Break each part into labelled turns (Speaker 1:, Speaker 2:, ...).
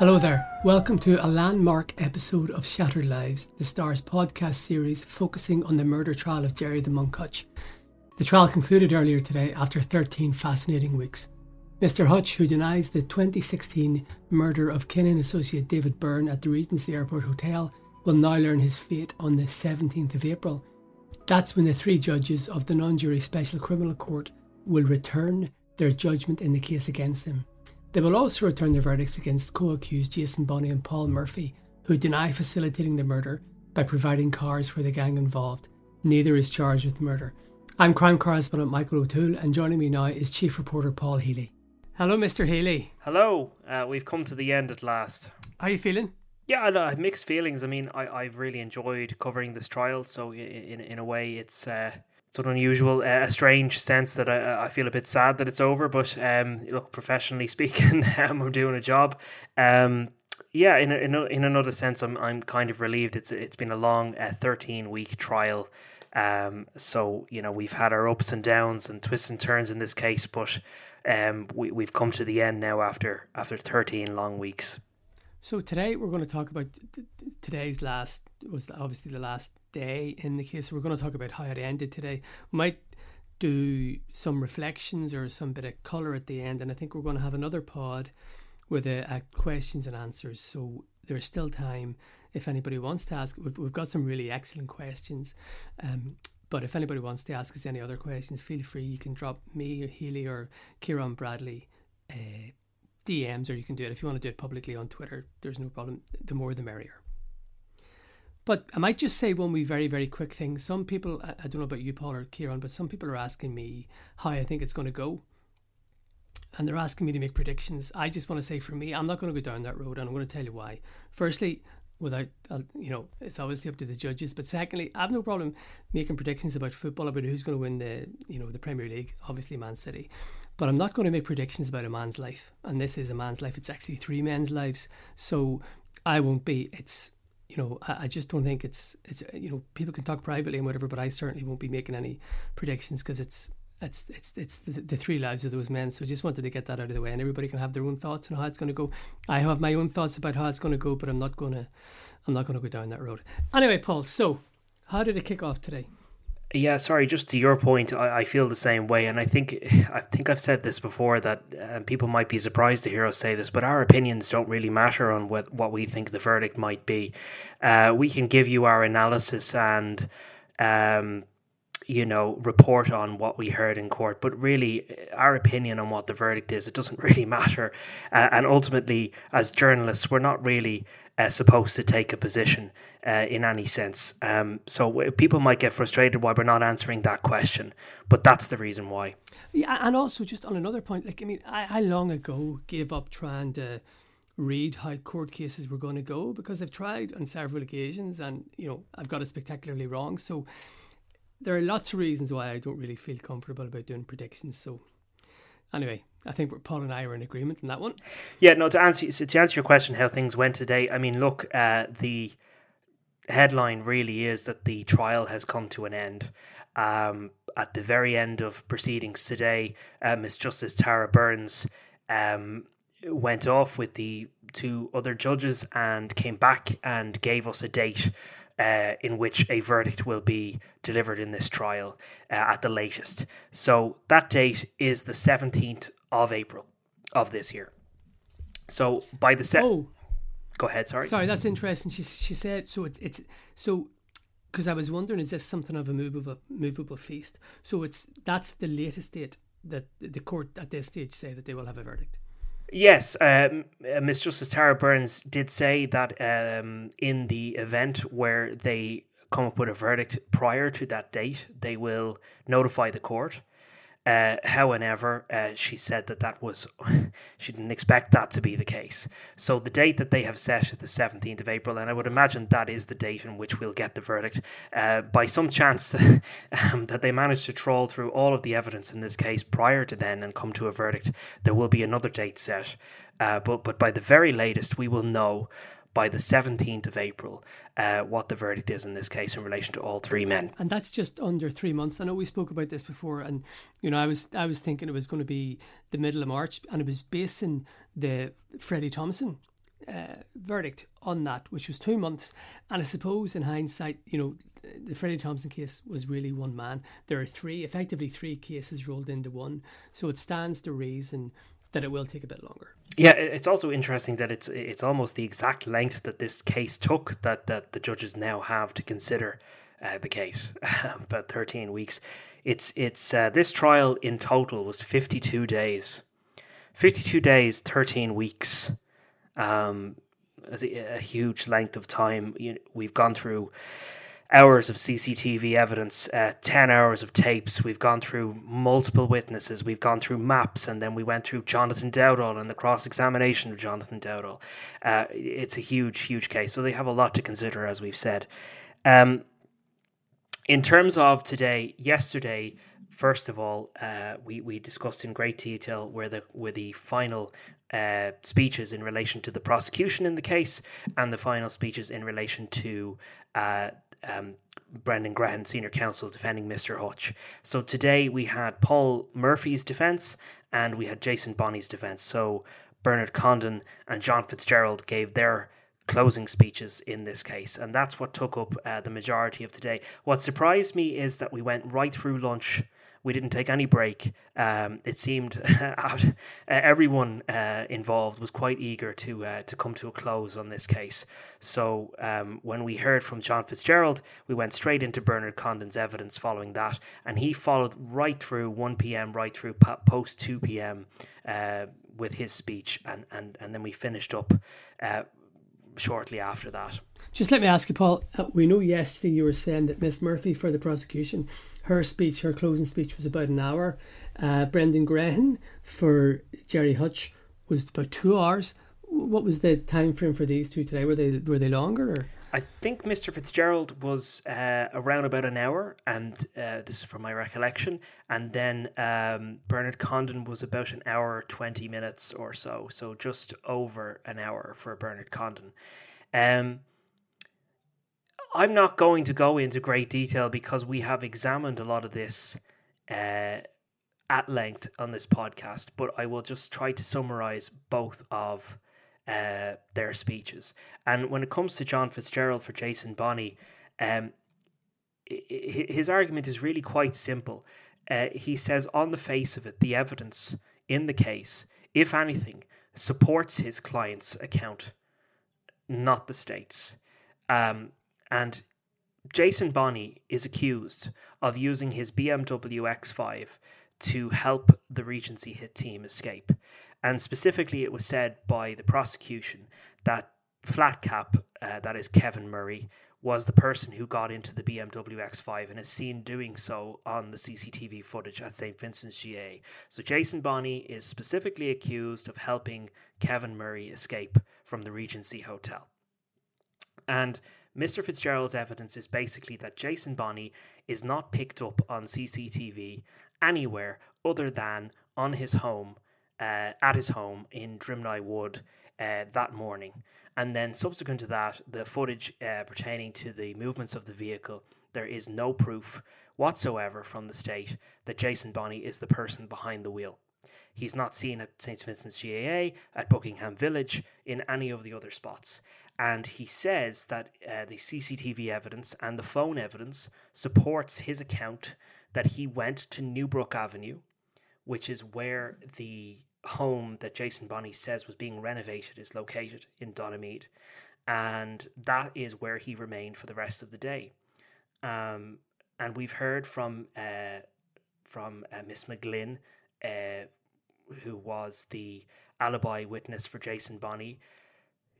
Speaker 1: Hello there. Welcome to a landmark episode of Shattered Lives, the Star's podcast series focusing on the murder trial of Gerry the Monk Hutch. The trial concluded earlier today after 13 fascinating weeks. Mr. Hutch, who denies the 2016 murder of Kinahan associate David Byrne at the Regency Airport Hotel, will now learn his fate on the 17th of April. That's when the three judges of the non jury Special Criminal Court will return their judgment in the case against him. They will also return their verdicts against co accused Jason Bonney and Paul Murphy, who deny facilitating the murder by providing cars for the gang involved. Neither is charged with murder. I'm crime correspondent Michael O'Toole, and joining me now is Chief Reporter Paul Healy. Hello, Mr. Healy.
Speaker 2: Hello, uh, we've come to the end at last.
Speaker 1: How are you feeling?
Speaker 2: Yeah, I have mixed feelings. I mean, I, I've really enjoyed covering this trial, so in in a way, it's uh, it's an unusual, uh, a strange sense that I, I feel a bit sad that it's over. But um, look, professionally speaking, um, I'm doing a job. Um, yeah, in in, in another sense, I'm I'm kind of relieved. It's it's been a long, uh, 13 week trial. Um, so you know we've had our ups and downs and twists and turns in this case, but um, we we've come to the end now after after 13 long weeks.
Speaker 1: So today we're going to talk about today's last was obviously the last day in the case. We're going to talk about how it ended today. We might do some reflections or some bit of color at the end, and I think we're going to have another pod with a, a questions and answers. So there's still time if anybody wants to ask. We've, we've got some really excellent questions. Um, but if anybody wants to ask us any other questions, feel free. You can drop me or Healy or Ciaran Bradley uh, DMs, or you can do it if you want to do it publicly on Twitter. There's no problem. The more, the merrier. But I might just say one wee very, very quick thing. Some people, I, don't know about you, Paul or Ciaran, but some people are asking me how I think it's going to go. And they're asking me to make predictions. I just want to say for me, I'm not going to go down that road, and I'm going to tell you why. Firstly, without, uh, you know, it's obviously up to the judges. But secondly, I have no problem making predictions about football, about who's going to win the, you know, the Premier League, obviously Man City. But I'm not going to make predictions about a man's life. And this is a man's life. It's actually three men's lives. So I won't be. It's you know, I, just don't think it's it's you know people can talk privately and whatever, but I certainly won't be making any predictions because it's it's it's it's the, the, three lives of those men. So I just wanted to get that out of the way, and everybody can have their own thoughts on how it's going to go. I have my own thoughts about how it's going to go, but I'm not going to I'm not going to go down that road. Anyway, Paul. So how did it kick off today?
Speaker 2: Yeah, sorry. Just to your point, I, I, feel the same way, and I think I think I've said this before that uh, people might be surprised to hear us say this, but our opinions don't really matter on what what we think the verdict might be. Uh, we can give you our analysis and, um, you know, report on what we heard in court, but really, our opinion on what the verdict is, it doesn't really matter. Uh, and ultimately, as journalists, we're not really uh, supposed to take a position uh, in any sense. Um, so people might get frustrated why we're not answering that question, but that's the reason why.
Speaker 1: Yeah, and also just on another point, like I mean, I, I long ago gave up trying to read how court cases were going to go because I've tried on several occasions and you know I've got it spectacularly wrong. So there are lots of reasons why I don't really feel comfortable about doing predictions. So anyway, I think Paul and I are in agreement on that one.
Speaker 2: Yeah, no. To answer to answer your question, how things went today. I mean, look, uh, the headline really is that the trial has come to an end. Um, at the very end of proceedings today, uh, Miss Justice Tara Burns um, went off with the two other judges and came back and gave us a date uh, in which a verdict will be delivered in this trial uh, at the latest. So that date is the 17th of April of this year. So by the set.
Speaker 1: Oh,
Speaker 2: Go ahead, sorry.
Speaker 1: sorry, that's interesting. She she said so. It's it's so because I was wondering, is this something of a movable movable feast? So it's that's the latest date that the court at this stage say that they will have a verdict.
Speaker 2: Yes, um, uh, Miss Justice Tara Burns did say that um, in the event where they come up with a verdict prior to that date, they will notify the court. Uh, however, uh, she said that that was she didn't expect that to be the case. So the date that they have set is the seventeenth of April, and I would imagine that is the date in which we'll get the verdict. Uh, by some chance um, that they managed to trawl through all of the evidence in this case prior to then and come to a verdict, there will be another date set. Uh, but but by the very latest, we will know by the 17th of April uh, what the verdict is in this case in relation to all three men.
Speaker 1: And that's just under three months. I know we spoke about this before, and you know, I was I was thinking it was going to be the middle of March, and it was basing the Freddie Thompson uh, verdict on that, which was two months. And I suppose in hindsight, you know, the Freddie Thompson case was really one man. There are three, effectively three cases rolled into one, so it stands to reason that it will take a bit longer.
Speaker 2: Yeah, it's also interesting that it's it's almost the exact length that this case took that that the judges now have to consider uh, the case, about thirteen weeks. It's it's uh, this trial in total was fifty two days, fifty two days, thirteen weeks. Um, a, a huge length of time. You know, we've gone through hours of CCTV evidence, uh, 10 hours of tapes. We've gone through multiple witnesses. We've gone through maps, and then we went through Jonathan Dowdall and the cross examination of Jonathan Dowdall. Uh, it's a huge, huge case. So they have a lot to consider, as we've said. Um, in terms of today, yesterday, first of all, uh, we, we discussed in great detail where the where the final uh, speeches in relation to the prosecution in the case and the final speeches in relation to uh, um, Brendan Grehan, senior counsel, defending Mr. Hutch. So today we had Paul Murphy's defence and we had Jason Bonney's defence. So Bernard Condon and John Fitzgerald gave their closing speeches in this case, and that's what took up uh, the majority of the day. What surprised me is that we went right through lunch we didn't take any break. Um, it seemed uh, everyone uh, involved was quite eager to uh, to come to a close on this case. So um, when we heard from John Fitzgerald, we went straight into Bernard Condon's evidence following that, and he followed right through 1 p.m. right through post 2 p.m. Uh, with his speech, and and and then we finished up uh, shortly after that.
Speaker 1: Just let me ask you, Paul. Uh, we know yesterday you were saying that Miss Murphy for the prosecution, her speech, her closing speech was about an hour. Uh, Brendan Grehan for Gerry Hutch was about two hours. What was the time frame for these two today? Were they were they longer? Or?
Speaker 2: I think Mr. Fitzgerald was uh, around about an hour, and uh, this is from my recollection. And then um, Bernard Condon was about an hour, 20 minutes or so. So just over an hour for Bernard Condon. Um, I'm not going to go into great detail because we have examined a lot of this uh, at length on this podcast, but I will just try to summarize both of uh, their speeches. And when it comes to John Fitzgerald for Jason Bonney, um, his argument is really quite simple. Uh, he says, on the face of it, the evidence in the case, if anything, supports his client's account, not the state's. Um, and Jason Bonney is accused of using his BMW X5 to help the Regency hit team escape. And specifically, it was said by the prosecution that Flatcap, uh, that is Kevin Murray, was the person who got into the BMW X5 and is seen doing so on the CCTV footage at St. Vincent's GAA. So Jason Bonney is specifically accused of helping Kevin Murray escape from the Regency Hotel. And Mr. Fitzgerald's evidence is basically that Jason Bonney is not picked up on CCTV anywhere other than on his home, uh, at his home in Drumnigh Wood uh, that morning. And then, subsequent to that, the footage uh, pertaining to the movements of the vehicle, there is no proof whatsoever from the state that Jason Bonney is the person behind the wheel. He's not seen at St. Vincent's GAA, at Buckingham Village, in any of the other spots. And he says that uh, the CCTV evidence and the phone evidence supports his account that he went to Newbrook Avenue, which is where the home that Jason Bonney says was being renovated is located in Donaghmede. And that is where he remained for the rest of the day. Um, and we've heard from uh, from uh, Miss McGlynn, uh, who was the alibi witness for Jason Bonney.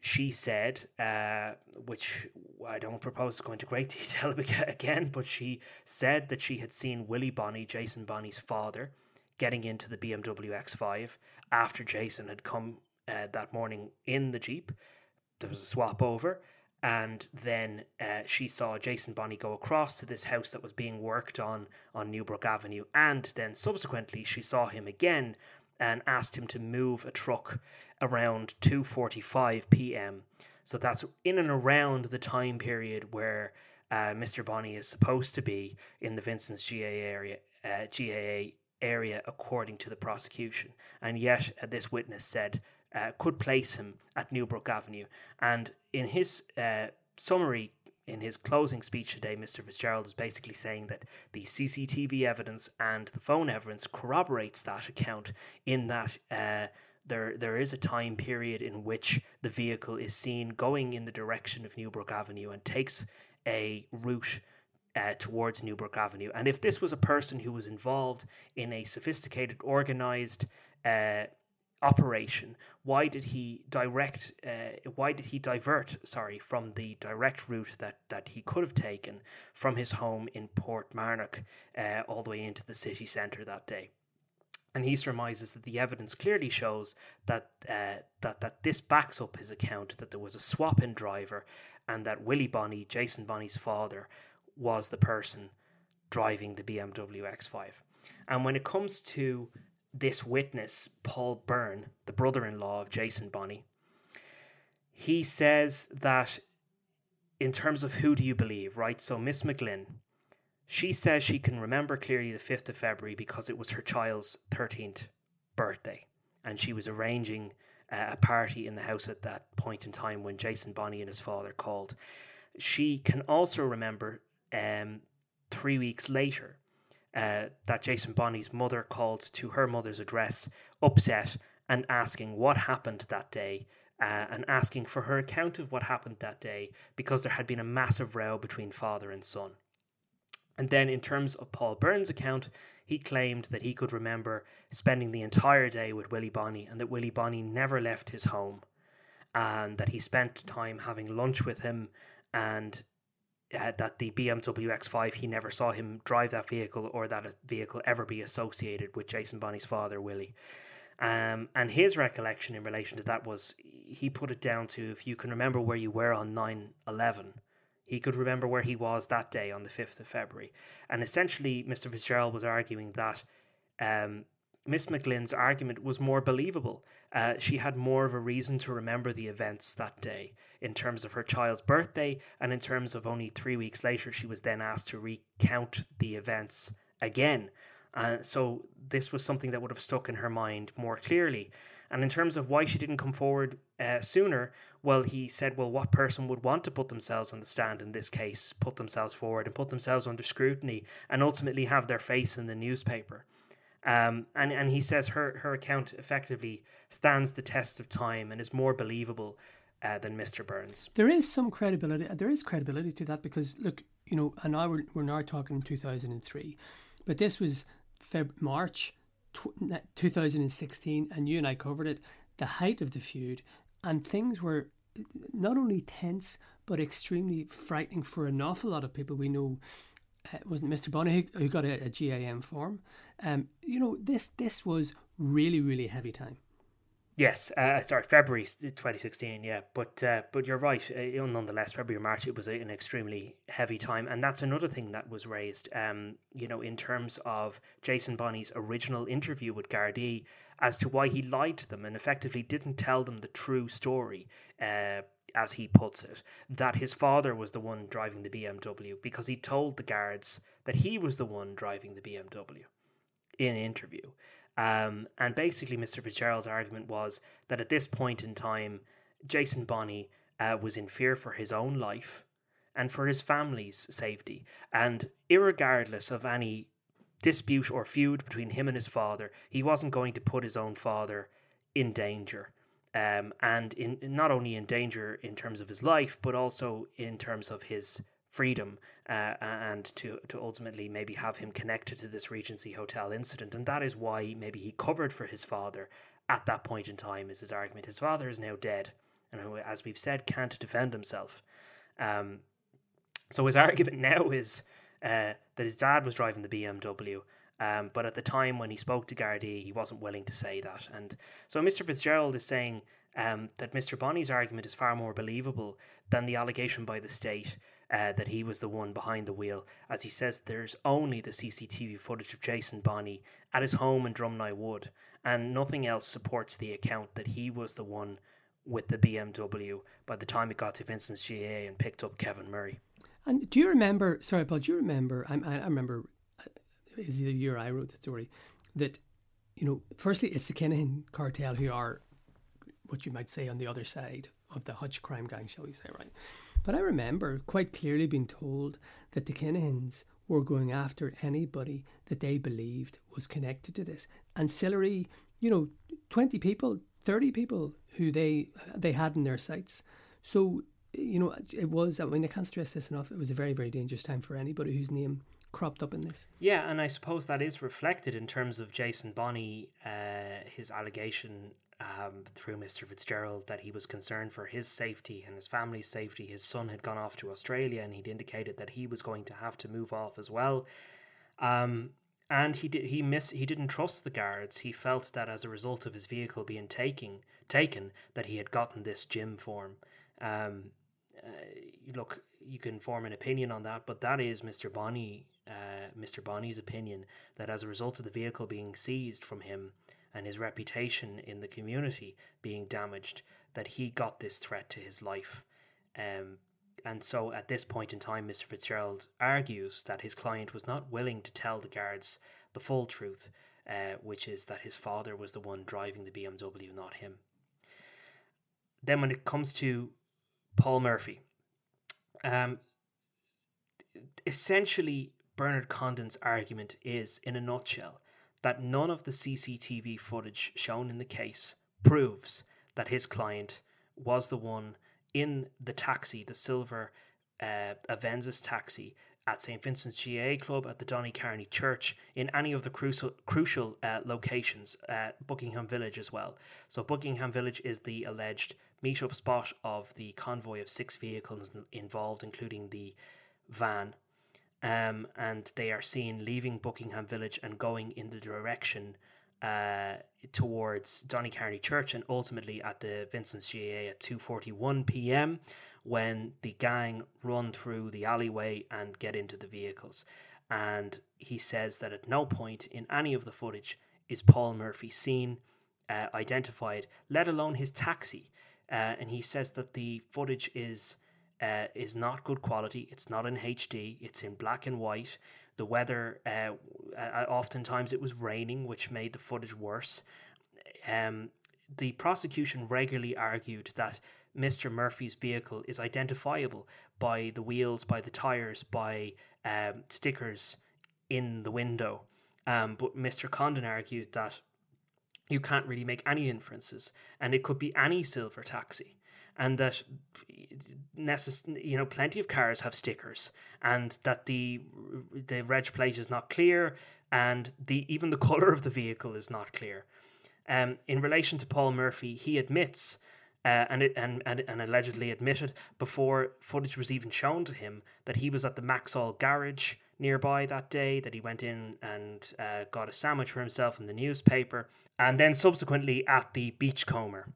Speaker 2: She said, uh, which I don't propose to go into great detail again, but she said that she had seen Willie Bonney, Jason Bonney's father, getting into the BMW X5 after Jason had come uh, that morning in the Jeep. There was a swap over, and then uh, she saw Jason Bonney go across to this house that was being worked on on Newbrook Avenue, and then subsequently she saw him again and asked him to move a truck around 2:45 p.m. So that's in and around the time period where uh, Mr. Bonney is supposed to be in the Vincent's GAA area, uh, GAA area, according to the prosecution. And yet, uh, this witness said uh, could place him at Newbrook Avenue. And in his uh, summary in his closing speech today, Mr. Fitzgerald is basically saying that the CCTV evidence and the phone evidence corroborates that account in that uh, there there is a time period in which the vehicle is seen going in the direction of Newbrook Avenue and takes a route uh, towards Newbrook Avenue. And if this was a person who was involved in a sophisticated, organized uh, operation, why did he direct? Uh, why did he divert? Sorry, from the direct route that that he could have taken from his home in Portmarnock uh, all the way into the city centre that day. And he surmises that the evidence clearly shows that uh, that that this backs up his account that there was a swap in driver, and that Willie Bonney, Jason Bonney's father, was the person driving the BMW X5. And when it comes to this witness, Paul Byrne, the brother in law of Jason Bonney, he says that in terms of who do you believe, right? So Miss McGlynn, she says she can remember clearly the 5th of February because it was her child's 13th birthday and she was arranging a party in the house at that point in time when Jason Bonney and his father called. She can also remember um, three weeks later uh, that Jason Bonney's mother called to her mother's address, upset and asking what happened that day. Uh, and asking for her account of what happened that day because there had been a massive row between father and son. And then, in terms of Paul Byrne's account, he claimed that he could remember spending the entire day with Willie Bonney and that Willie Bonney never left his home and that he spent time having lunch with him and uh, that the BMW X5 he never saw him drive that vehicle or that a vehicle ever be associated with Jason Bonney's father Willie. Um, and his recollection in relation to that was he put it down to if you can remember where you were on 9 11, he could remember where he was that day on the 5th of February. And essentially, Mr. Fitzgerald was arguing that um, Miss McGlynn's argument was more believable. Uh, she had more of a reason to remember the events that day in terms of her child's birthday, and in terms of only three weeks later, she was then asked to recount the events again. Uh, so this was something that would have stuck in her mind more clearly. And in terms of why she didn't come forward uh, sooner, well, he said, well, what person would want to put themselves on the stand in this case, put themselves forward and put themselves under scrutiny and ultimately have their face in the newspaper? Um, and, and he says her, her account effectively stands the test of time and is more believable uh, than Mr. Burns.
Speaker 1: There is some credibility. There is credibility to that because, look, you know, and now we're, we're now talking in 2003, but this was Feb- March 2016, and you and I covered it, the height of the feud, and things were not only tense but extremely frightening for an awful lot of people. We know uh, wasn't Mr. Bonney who, who got a, a, GIM form. Um, you know, this this was really really heavy time.
Speaker 2: Yes, uh, sorry, February 2016. Yeah, but uh, but you're right. Uh, nonetheless, February March it was an extremely heavy time, and that's another thing that was raised. Um, you know, in terms of Jason Bonney's original interview with Gardaí as to why he lied to them and effectively didn't tell them the true story. Uh, as he puts it, that his father was the one driving the BMW because he told the guards that he was the one driving the BMW in an interview. Um, and basically, Mr. Fitzgerald's argument was that at this point in time, Jason Bonney uh, was in fear for his own life and for his family's safety. And irregardless of any dispute or feud between him and his father, he wasn't going to put his own father in danger. Um, and in not only in danger in terms of his life, but also in terms of his freedom uh, and to to ultimately maybe have him connected to this Regency Hotel incident. And that is why maybe he covered for his father at that point in time. Is his argument? His father is now dead, and who, as we've said, can't defend himself. Um, so his argument now is uh, that his dad was driving the BMW. Um, but at the time when he spoke to Gardaí, he wasn't willing to say that. And so Mr. Fitzgerald is saying um, that Mr. Bonney's argument is far more believable than the allegation by the state uh, that he was the one behind the wheel. As he says, there's only the CCTV footage of Jason Bonney at his home in Drumnigh Wood, and nothing else supports the account that he was the one with the BMW by the time it got to Vincent's GAA and picked up Kevin Murray.
Speaker 1: And do you remember? Sorry, Paul. Do you remember? I, I remember. Is the year I wrote the story that you know. Firstly, it's the Kinahan cartel who are what you might say on the other side of the Hutch crime gang, shall we say, right? But I remember quite clearly being told that the Kinahans were going after anybody that they believed was connected to this. Ancillary, you know, 20 people, 30 people who they they had in their sights. So, you know, it was, I mean, I can't stress this enough, it was a very, very dangerous time for anybody whose name cropped up in this.
Speaker 2: Yeah, and I suppose that is reflected in terms of Jason Bonney, uh, his allegation um, through Mr. Fitzgerald that he was concerned for his safety and his family's safety. His son had gone off to Australia and he'd indicated that he was going to have to move off as well. Um, and he did he miss he didn't trust the guards. He felt that as a result of his vehicle being taking taken that he had gotten this GIM form. Um, uh, look, you can form an opinion on that, but that is Mr. Bonney, uh, Mr. Bonney's opinion that as a result of the vehicle being seized from him, and his reputation in the community being damaged that he got this threat to his life. Um, and so at this point in time, Mr. Fitzgerald argues that his client was not willing to tell the guards the full truth, uh, which is that his father was the one driving the BMW, not him. Then, when it comes to Paul Murphy, um, essentially, Bernard Condon's argument is, in a nutshell, that none of the CCTV footage shown in the case proves that his client was the one in the taxi, the silver uh, taxi at St. Vincent's GAA Club, at the Donnycarney Church, in any of the crucial, crucial uh, locations, uh, Buckingham Village as well. So, Buckingham Village is the alleged meet-up spot of the convoy of six vehicles involved, including the van um, and they are seen leaving Buckingham Village and going in the direction uh, towards Donnycarney Church and ultimately at the Vincent's GAA at 2:41 p.m. when the gang run through the alleyway and get into the vehicles. And he says that at no point in any of the footage is Paul Murphy seen, uh, identified, let alone his taxi. Uh, and he says that the footage is uh, is not good quality. It's not in HD. It's in black and white. The weather, uh, uh, oftentimes it was raining, which made the footage worse. Um, the prosecution regularly argued that Mr. Murphy's vehicle is identifiable by the wheels, by the tires, by um, stickers in the window. Um, but Mr. Condon argued that you can't really make any inferences, and it could be any silver taxi and that necess- you know plenty of cars have stickers and that the the reg plate is not clear and the even the color of the vehicle is not clear. Um, in relation to Paul Murphy he admits uh, and, it, and, and and allegedly admitted before footage was even shown to him that he was at the Maxol garage nearby that day that he went in and uh, got a sandwich for himself in the newspaper and then subsequently at the beachcomber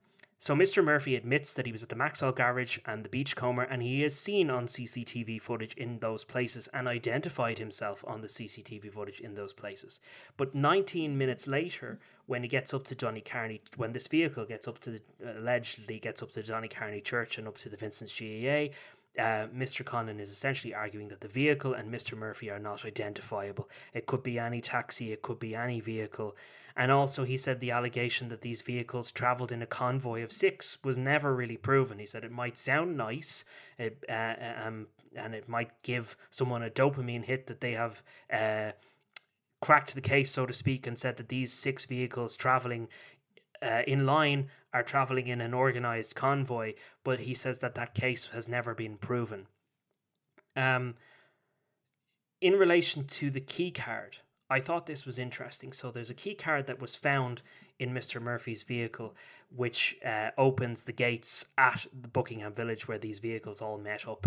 Speaker 2: so Mr. Murphy admits that he was at the Maxol garage and the Beachcomber, and he is seen on CCTV footage in those places and identified himself on the CCTV footage in those places. But 19 minutes later, when he gets up to Donnycarney, when this vehicle gets up to the, allegedly gets up to Donnycarney Church and up to the Vincent's GAA, uh, Mr. Condon is essentially arguing that the vehicle and Mr. Murphy are not identifiable. It could be any taxi, it could be any vehicle. And also, he said the allegation that these vehicles travelled in a convoy of six was never really proven. He said it might sound nice, it, uh, um, and it might give someone a dopamine hit that they have uh, cracked the case, so to speak, and said that these six vehicles travelling uh, in line are traveling in an organized convoy, but he says that that case has never been proven. Um, in relation to the key card, I thought this was interesting. So there's a key card that was found in Mr. Murphy's vehicle, which uh, opens the gates at the Buckingham Village where these vehicles all met up.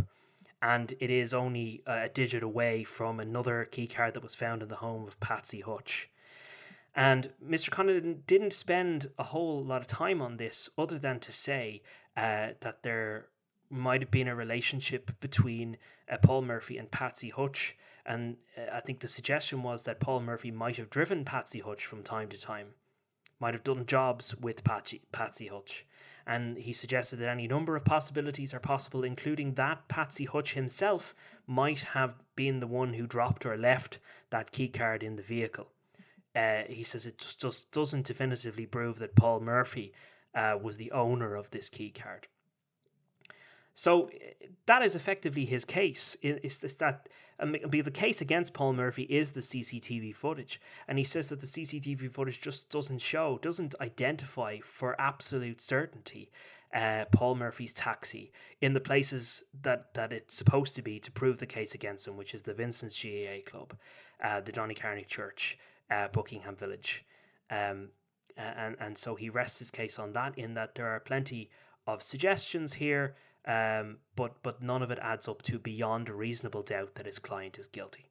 Speaker 2: And it is only a digit away from another key card that was found in the home of Patsy Hutch. And Mr. Condon didn't spend a whole lot of time on this other than to say uh, that there might have been a relationship between uh, Paul Murphy and Patsy Hutch. And uh, I think the suggestion was that Paul Murphy might have driven Patsy Hutch from time to time, might have done jobs with Patsy, Patsy Hutch. And he suggested that any number of possibilities are possible, including that Patsy Hutch himself might have been the one who dropped or left that key card in the vehicle. Uh, he says it just, just doesn't definitively prove that Paul Murphy uh, was the owner of this key card. So that is effectively his case. Is that be the case against Paul Murphy is the CCTV footage, and he says that the CCTV footage just doesn't show, doesn't identify for absolute certainty uh, Paul Murphy's taxi in the places that that it's supposed to be to prove the case against him, which is the Vincent's GAA Club, uh, the Donnycarney Church, uh, Buckingham Village. Um, and, and so he rests his case on that, in that there are plenty of suggestions here, um, but, but none of it adds up to beyond a reasonable doubt that his client is guilty.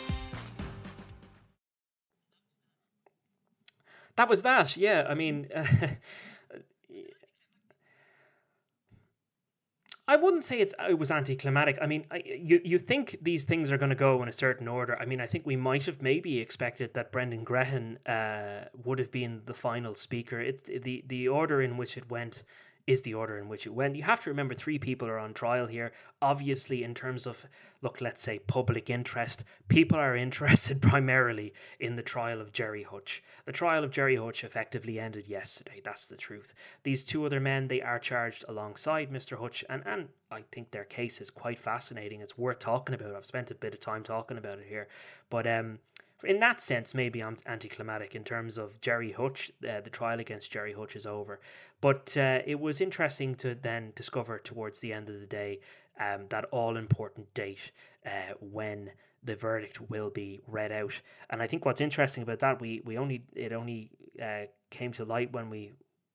Speaker 2: That was that. Yeah, I mean, uh, I wouldn't say it's it was anticlimactic. I mean, I, you you think these things are going to go in a certain order. I mean, I think we might have maybe expected that Brendan Grehan uh, would have been the final speaker. It the the order in which it went is the order in which it went. You have to remember three people are on trial here. Obviously, in terms of, look, let's say public interest, people are interested primarily in the trial of Gerry Hutch. The trial of Gerry Hutch effectively ended yesterday. That's the truth. These two other men, they are charged alongside Mr. Hutch, and, and I think their case is quite fascinating. It's worth talking about. I've spent a bit of time talking about it here. But um, in that sense, maybe I'm anticlimactic in terms of Gerry Hutch. Uh, the trial against Gerry Hutch is over, but uh, it was interesting to then discover towards the end of the day um, that all important date uh, when the verdict will be read out. And I think what's interesting about that, we we only it only uh, came to light when we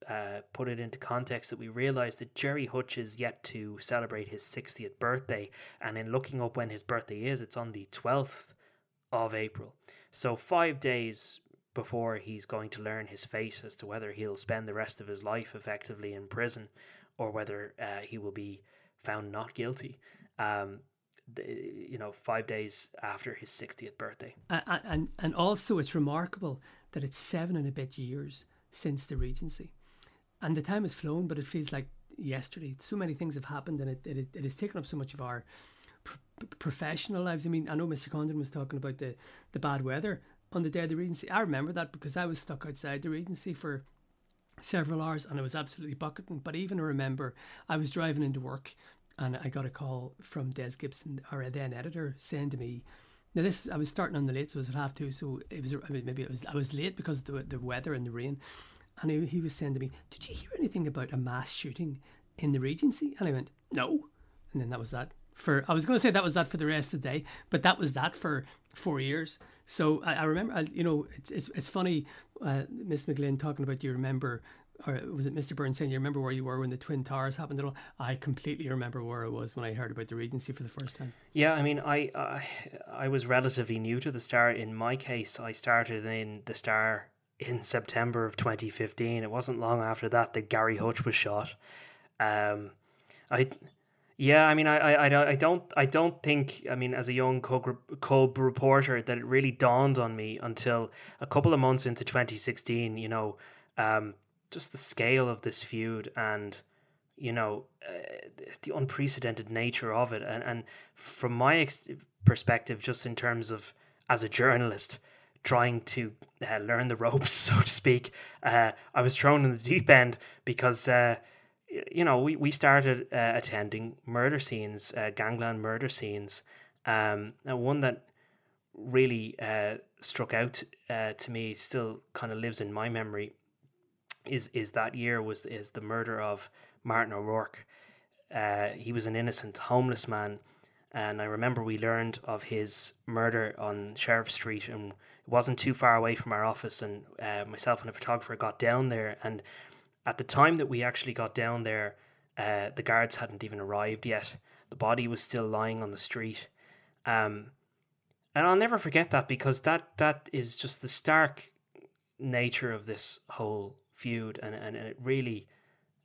Speaker 2: uh, put it into context that we realized that Gerry Hutch is yet to celebrate his 60th birthday. And in looking up when his birthday is, it's on the 12th of April. So, five days before he's going to learn his fate as to whether he'll spend the rest of his life effectively in prison or whether uh, he will be found not guilty. Um, you know, five days after his 60th birthday.
Speaker 1: And, and, and also, it's remarkable that it's seven and a bit years since the Regency. And the time has flown, but it feels like yesterday. So many things have happened, and it, it, it has taken up so much of our professional lives. I mean, I know Mr. Condon was talking about the, the bad weather on the day of the Regency. I remember that because I was stuck outside the Regency for several hours and I was absolutely bucketing. But even I remember I was driving into work and I got a call from Des Gibson, our then editor, saying to me, "Now this I was starting on the late, so it was at half two, so it was I mean, maybe it was I was late because of the the weather and the rain." And he, he was saying to me, "Did you hear anything about a mass shooting in the Regency?" And I went, "No," and then that was that. For I was going to say that was that for the rest of the day, but that was that for four years. So I, I remember, I, you know, it's it's it's funny, uh, Miss McGlynn talking about. You remember or was it Mr. Burns saying, "You remember where you were when the Twin Towers happened?" And all? I completely remember where I was when I heard about the Regency for the first time.
Speaker 2: Yeah, I mean, I, I I was relatively new to the Star. In my case, I started in the Star in September of 2015. It wasn't long after that that Gary Hutch was shot. Um, I. Yeah, I mean, I, I, I don't, I don't think, I mean, as a young Cub reporter, that it really dawned on me until a couple of months into 2016. You know, um, just the scale of this feud and you know uh, the unprecedented nature of it and and from my ex- perspective just in terms of as a journalist trying to uh, learn the ropes so to speak uh, i was thrown in the deep end because uh, you know we, we started uh, attending murder scenes uh, gangland murder scenes um, and one that really struck out to me still kind of lives in my memory is is that year was is the murder of Martin O'Rourke. Uh, he was an innocent homeless man, and I remember we learned of his murder on Sheriff Street, and it wasn't too far away from our office. And uh, myself and a photographer got down there, and at the time that we actually got down there, uh, the guards hadn't even arrived yet. The body was still lying on the street. Um, and I'll never forget that because that that is just the stark nature of this whole feud, and, and, and it really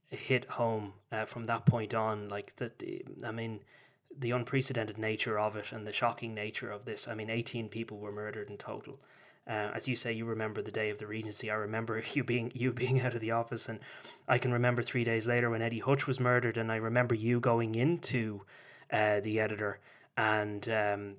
Speaker 2: hit home uh, from that point on. Like that, I mean, the unprecedented nature of it and the shocking nature of this. I mean, eighteen people were murdered in total. Uh, as you say, you remember the day of the Regency. I remember you being you being out of the office, and I can remember three days later when Eddie Hutch was murdered, and I remember you going into uh, the editor and um,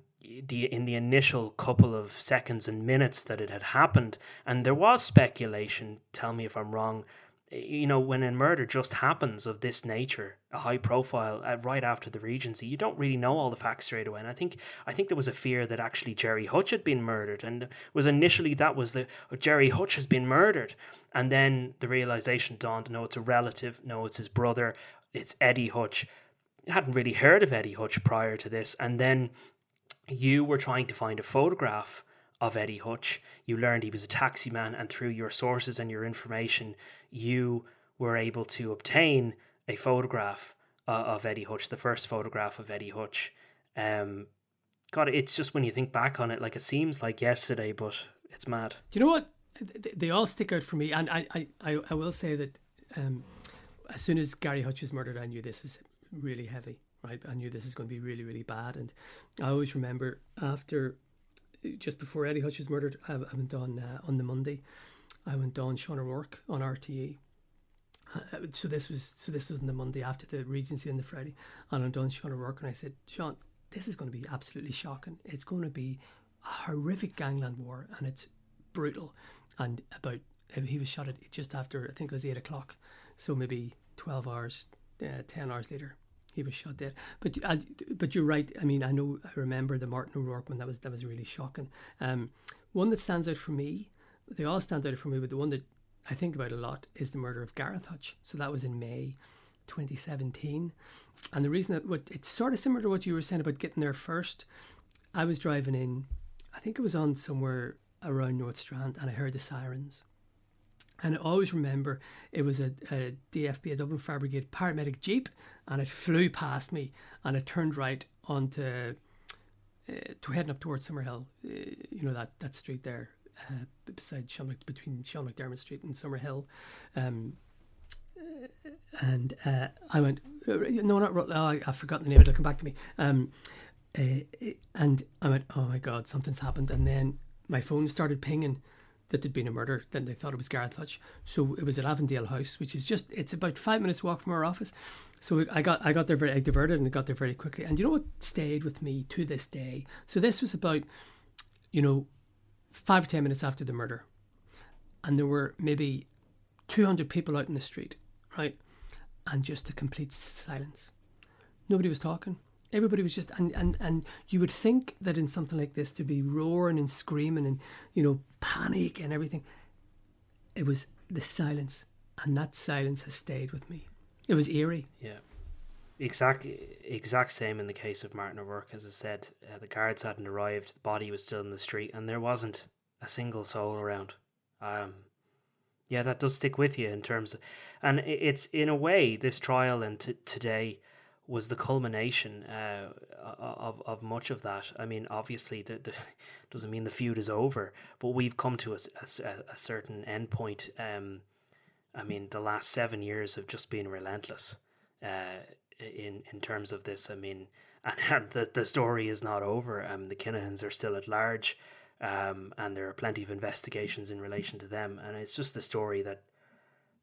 Speaker 2: the in the initial couple of seconds and minutes that it had happened, and there was speculation. Tell me if I'm wrong. You know, when a murder just happens of this nature, a high profile, uh, right after the Regency, you don't really know all the facts straight away. And I think I think there was a fear that actually Gerry Hutch had been murdered, and was initially that was the oh, Gerry Hutch has been murdered, and then the realization dawned: no, it's a relative, no, it's his brother, it's Eddie Hutch. I hadn't really heard of Eddie Hutch prior to this, and then you were trying to find a photograph of Eddie Hutch. You learned he was a taxi man, and through your sources and your information, you were able to obtain a photograph uh, of Eddie Hutch, the first photograph of Eddie Hutch. Um, God, it's just when you think back on it, like it seems like yesterday, but it's mad.
Speaker 1: Do you know what? They all stick out for me, and I, I, I, will say that um, as soon as Gary Hutch was murdered, I knew this is really heavy right? I knew this is going to be really, really bad. And I always remember after, just before Eddie Hutch was murdered, I, I went on uh, on the Monday, I went on Sean O'Rourke on RTE. Uh, so this was so this was on the Monday after the Regency on the Friday, and I went on Sean O'Rourke and I said, Sean, this is going to be absolutely shocking. It's going to be a horrific gangland war, and it's brutal. And about he was shot at just after I think it was eight o'clock, so maybe twelve hours, uh, ten hours later, he was shot dead. But uh, but you're right. I mean, I know I remember the Martin O'Rourke one. That was that was really shocking. Um, one that stands out for me. They all stand out for me, but the one that I think about a lot is the murder of Gareth Hutch. So that was in May 2017. And the reason that what it's sort of similar to what you were saying about getting there first. I was driving in. I think it was on somewhere around North Strand, and I heard the sirens. And I always remember it was a, a DFB, a Dublin Fire Brigade paramedic jeep, and it flew past me, and it turned right onto uh, to heading up towards Summerhill. Uh, you know that that street there, uh, beside Sean, between Sean McDermott Street and Summerhill. Um, uh, and uh, I went, uh, no, not oh, I've forgotten the name. It'll come back to me. Um, and I went, oh my god, something's happened. And then my phone started pinging that there'd been a murder. Then they thought it was Gareth Hutch. So it was at Avondale House, which is just it's about five minutes walk from our office. So I got I got there very I diverted and got there very quickly. And you know what stayed with me to this day? So this was about, you know, five or ten minutes after the murder, and there were maybe two hundred people out in the street, right, and just a complete silence. Nobody was talking. Everybody was just and, and and you would think that in something like this to be roaring and screaming and you know panic and everything. It was the silence, and that silence has stayed with me. It was eerie.
Speaker 2: Yeah. Exact, exact same in the case of Martin O'Rourke. As I said, uh, the guards hadn't arrived, the body was still in the street, and there wasn't a single soul around. Um, yeah, that does stick with you in terms of, and it's in a way this trial and t- today was the culmination uh, of of much of that. I mean, obviously, the, the doesn't mean the feud is over, but we've come to a, a, a certain endpoint. Um, I mean, the last seven years have just been relentless. Uh, in in terms of this. I mean, and and the the story is not over. Um, the Kinahans are still at large, um, and there are plenty of investigations in relation to them, and it's just the story that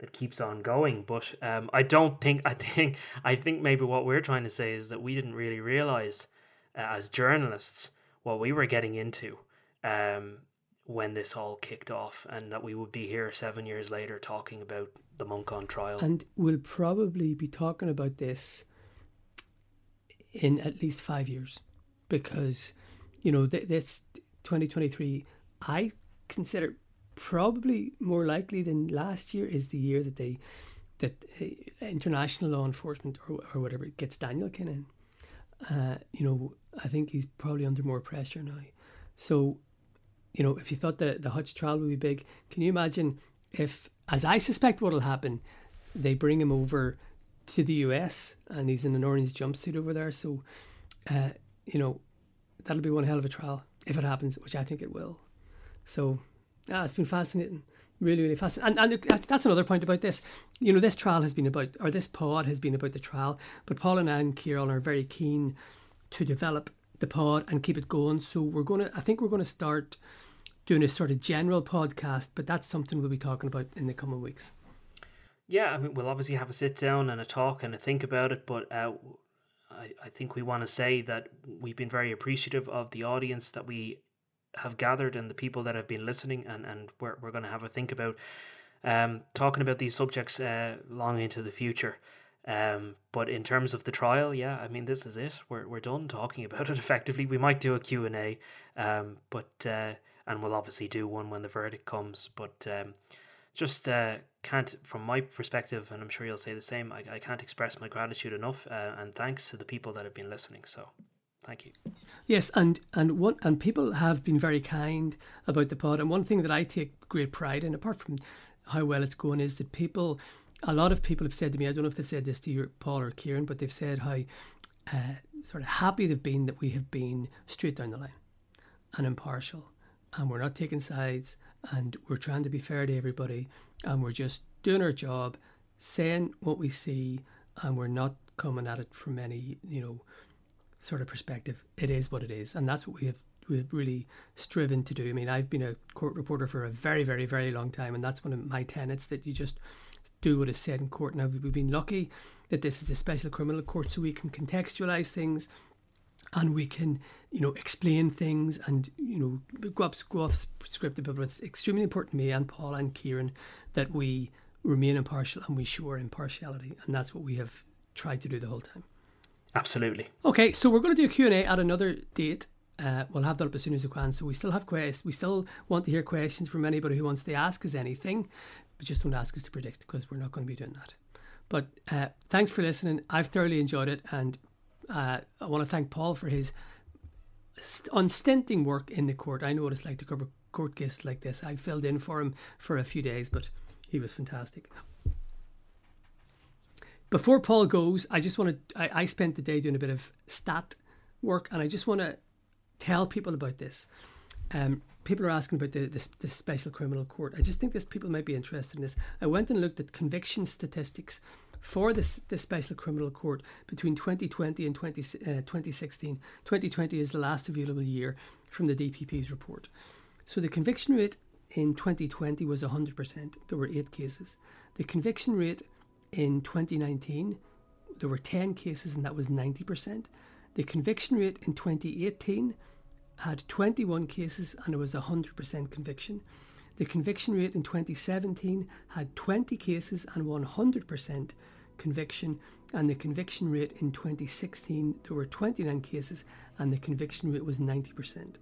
Speaker 2: that keeps on going. But um, I don't think I think I think maybe what we're trying to say is that we didn't really realize uh, as journalists what we were getting into. Um, when this all kicked off, and that we would be here seven years later talking about the Monk on trial.
Speaker 1: And we'll probably be talking about this in at least five years because, you know, th- this 2023, I consider probably more likely than last year is the year that they that uh, international law enforcement or, or whatever gets Daniel Kinahan. Uh, you know, I think he's probably under more pressure now. So, you know, if you thought the the Hutch trial would be big, can you imagine if, as I suspect what will happen, they bring him over to the US and he's in an orange jumpsuit over there. So, uh, you know, that'll be one hell of a trial if it happens, which I think it will. So, ah, it's been fascinating. Really, really fascinating. And, and that's another point about this. You know, this trial has been about, or this pod has been about the trial, but Paul and Anne Ciaran are very keen to develop the pod and keep it going. So we're going to, I think we're going to start doing a sort of general podcast, but that's something we'll be talking about in the coming weeks.
Speaker 2: Yeah, I mean, we'll obviously have a sit down and a talk and a think about it, but uh, I, I think we want to say that we've been very appreciative of the audience that we have gathered and the people that have been listening, and, and we're, we're going to have a think about um, talking about these subjects uh, long into the future. Um, but in terms of the trial, yeah, I mean, this is it. We're, we're done talking about it effectively. We might do a Q&A, um, but, uh, and we'll obviously do one when the verdict comes, but, um, just uh, can't, from my perspective, and I'm sure you'll say the same, I, I can't express my gratitude enough uh, and thanks to the people that have been listening. So thank you.
Speaker 1: Yes, and and what and people have been very kind about the pod. And one thing that I take great pride in, apart from how well it's going, is that people, a lot of people have said to me, I don't know if they've said this to you, Paul or Ciaran, but they've said how uh, sort of happy they've been that we have been straight down the line and impartial, and we're not taking sides, and we're trying to be fair to everybody and we're just doing our job saying what we see and we're not coming at it from any you know sort of perspective it is what it is and that's what we have we've really striven to do i mean i've been a court reporter for a very very very long time and that's one of my tenets that you just do what is said in court now we've been lucky that this is a special criminal court so we can contextualize things and we can, you know, explain things and, you know, go off, go off script but it's extremely important to me and Paul and Ciaran that we remain impartial and we show our impartiality. And that's what we have tried to do the whole time.
Speaker 2: Absolutely.
Speaker 1: Okay, so we're going to do a Q&A at another date. Uh, we'll have that up as soon as we can. So we still have questions. We still want to hear questions from anybody who wants to ask us anything, but just don't ask us to predict because we're not going to be doing that. But uh, thanks for listening. I've thoroughly enjoyed it, and uh, I want to thank Paul for his unstinting work in the court. I know what it's like to cover court cases like this. I filled in for him for a few days, but he was fantastic. Before Paul goes, I just want to. I, I spent the day doing a bit of stat work, and I just want to tell people about this. Um, people are asking about the, the, the special criminal court. I just think this people might be interested in this. I went and looked at conviction statistics for this, this special criminal court between 2020 and 20, uh, 2016. 2020 is the last available year from the DPP's report. So the conviction rate in 2020 was 100%. There were eight cases. The conviction rate in 2019, there were 10 cases and that was 90%. The conviction rate in 2018 had 21 cases and it was 100% conviction. The conviction rate in 2017 had 20 cases and 100% conviction. and the conviction rate in 2016 there were 29 cases and the conviction rate was 90%.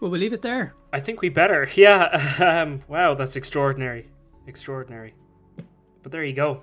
Speaker 1: Well, we'll leave it there.
Speaker 2: I think we better. Yeah. Um, wow, that's extraordinary. Extraordinary. But there you go.